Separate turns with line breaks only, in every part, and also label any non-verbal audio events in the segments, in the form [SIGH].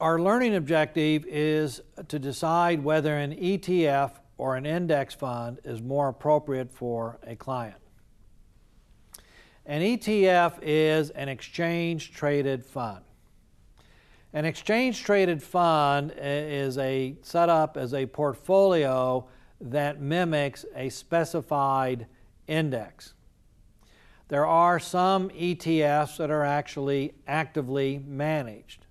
Our learning objective is to decide whether an ETF or an index fund is more appropriate for a client. An ETF is an exchange traded fund. An exchange traded fund is a set up as a portfolio that mimics a specified index. There are some ETFs that are actually actively managed,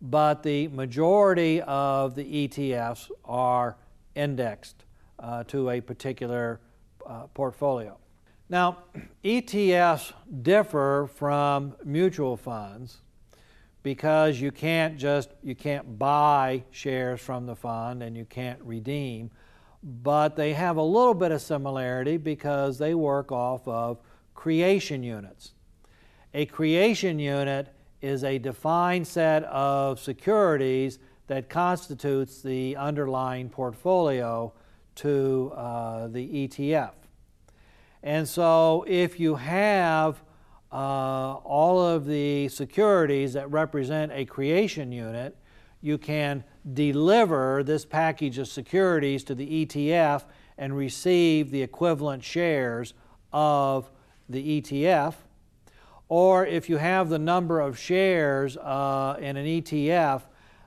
but the majority of the ETFs are indexed uh, to a particular uh, portfolio. Now, [CLEARS THROAT] ETFs differ from mutual funds because you can't just you can't buy shares from the fund and you can't redeem but they have a little bit of similarity because they work off of creation units. A creation unit is a defined set of securities that constitutes the underlying portfolio to uh, the ETF. And so if you have uh, all of the securities that represent a creation unit, you can deliver this package of securities to the ETF and receive the equivalent shares of the ETF, or if you have the number of shares uh, in an ETF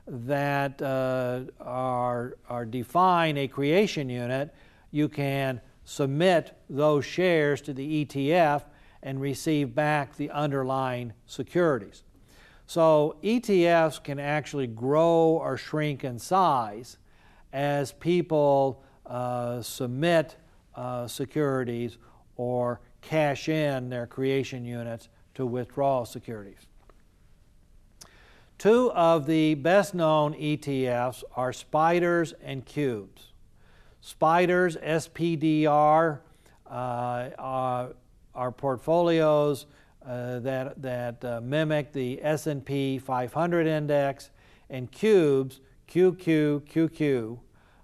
that uh, are, are define a creation unit, you can submit those shares to the ETF and receive back the underlying securities. So ETFs can actually grow or shrink in size as people uh, submit uh, securities or cash in their creation units to withdrawal securities. Two of the best known ETFs are spiders and cubes. Spiders, SPDR, uh, are, are, portfolios uh, that, that uh, mimic the S&P 500 index, and cubes, QQQQ,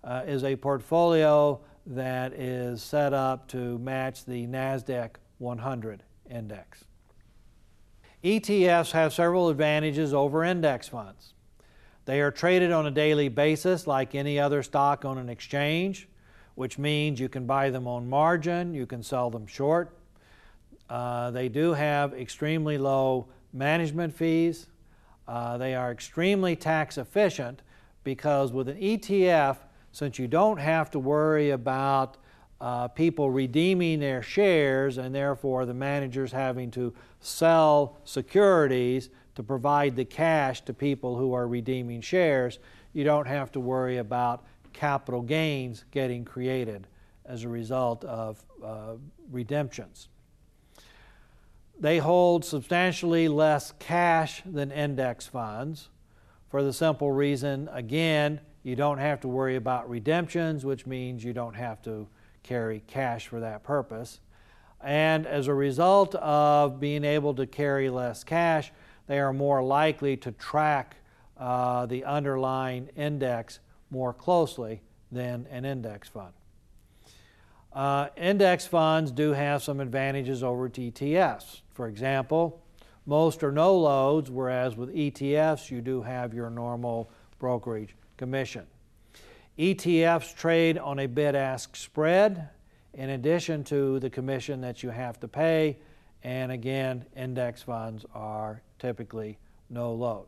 uh, is a portfolio that is set up to match the NASDAQ 100 index. ETFs have several advantages over index funds. They are traded on a daily basis like any other stock on an exchange, which means you can buy them on margin, you can sell them short. Uh, they do have extremely low management fees. Uh, they are extremely tax efficient because with an ETF, since you don't have to worry about uh, people redeeming their shares and therefore the managers having to sell securities to provide the cash to people who are redeeming shares, you don't have to worry about capital gains getting created as a result of uh, redemptions. They hold substantially less cash than index funds for the simple reason, again, you don't have to worry about redemptions, which means you don't have to carry cash for that purpose. And as a result of being able to carry less cash, they are more likely to track uh, the underlying index more closely than an index fund. Uh, index funds do have some advantages over ETFs. For example, most or no loads, whereas with ETFs you do have your normal brokerage commission. ETFs trade on a bid ask spread in addition to the commission that you have to pay. And again, index funds are typically no load.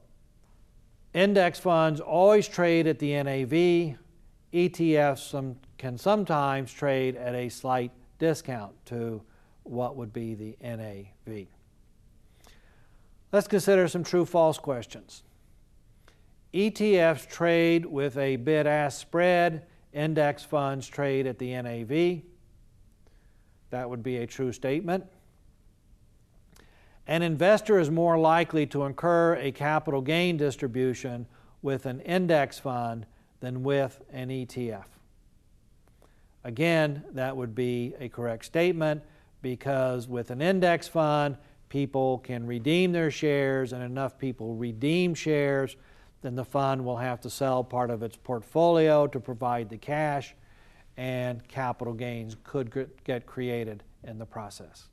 Index funds always trade at the NAV. ETFs some, can sometimes trade at a slight discount to what would be the NAV. Let's consider some true false questions. ETFs trade with a bid ask spread, index funds trade at the NAV. That would be a true statement. An investor is more likely to incur a capital gain distribution with an index fund than with an ETF. Again, that would be a correct statement because with an index fund, people can redeem their shares, and enough people redeem shares then the fund will have to sell part of its portfolio to provide the cash, and capital gains could get created in the process.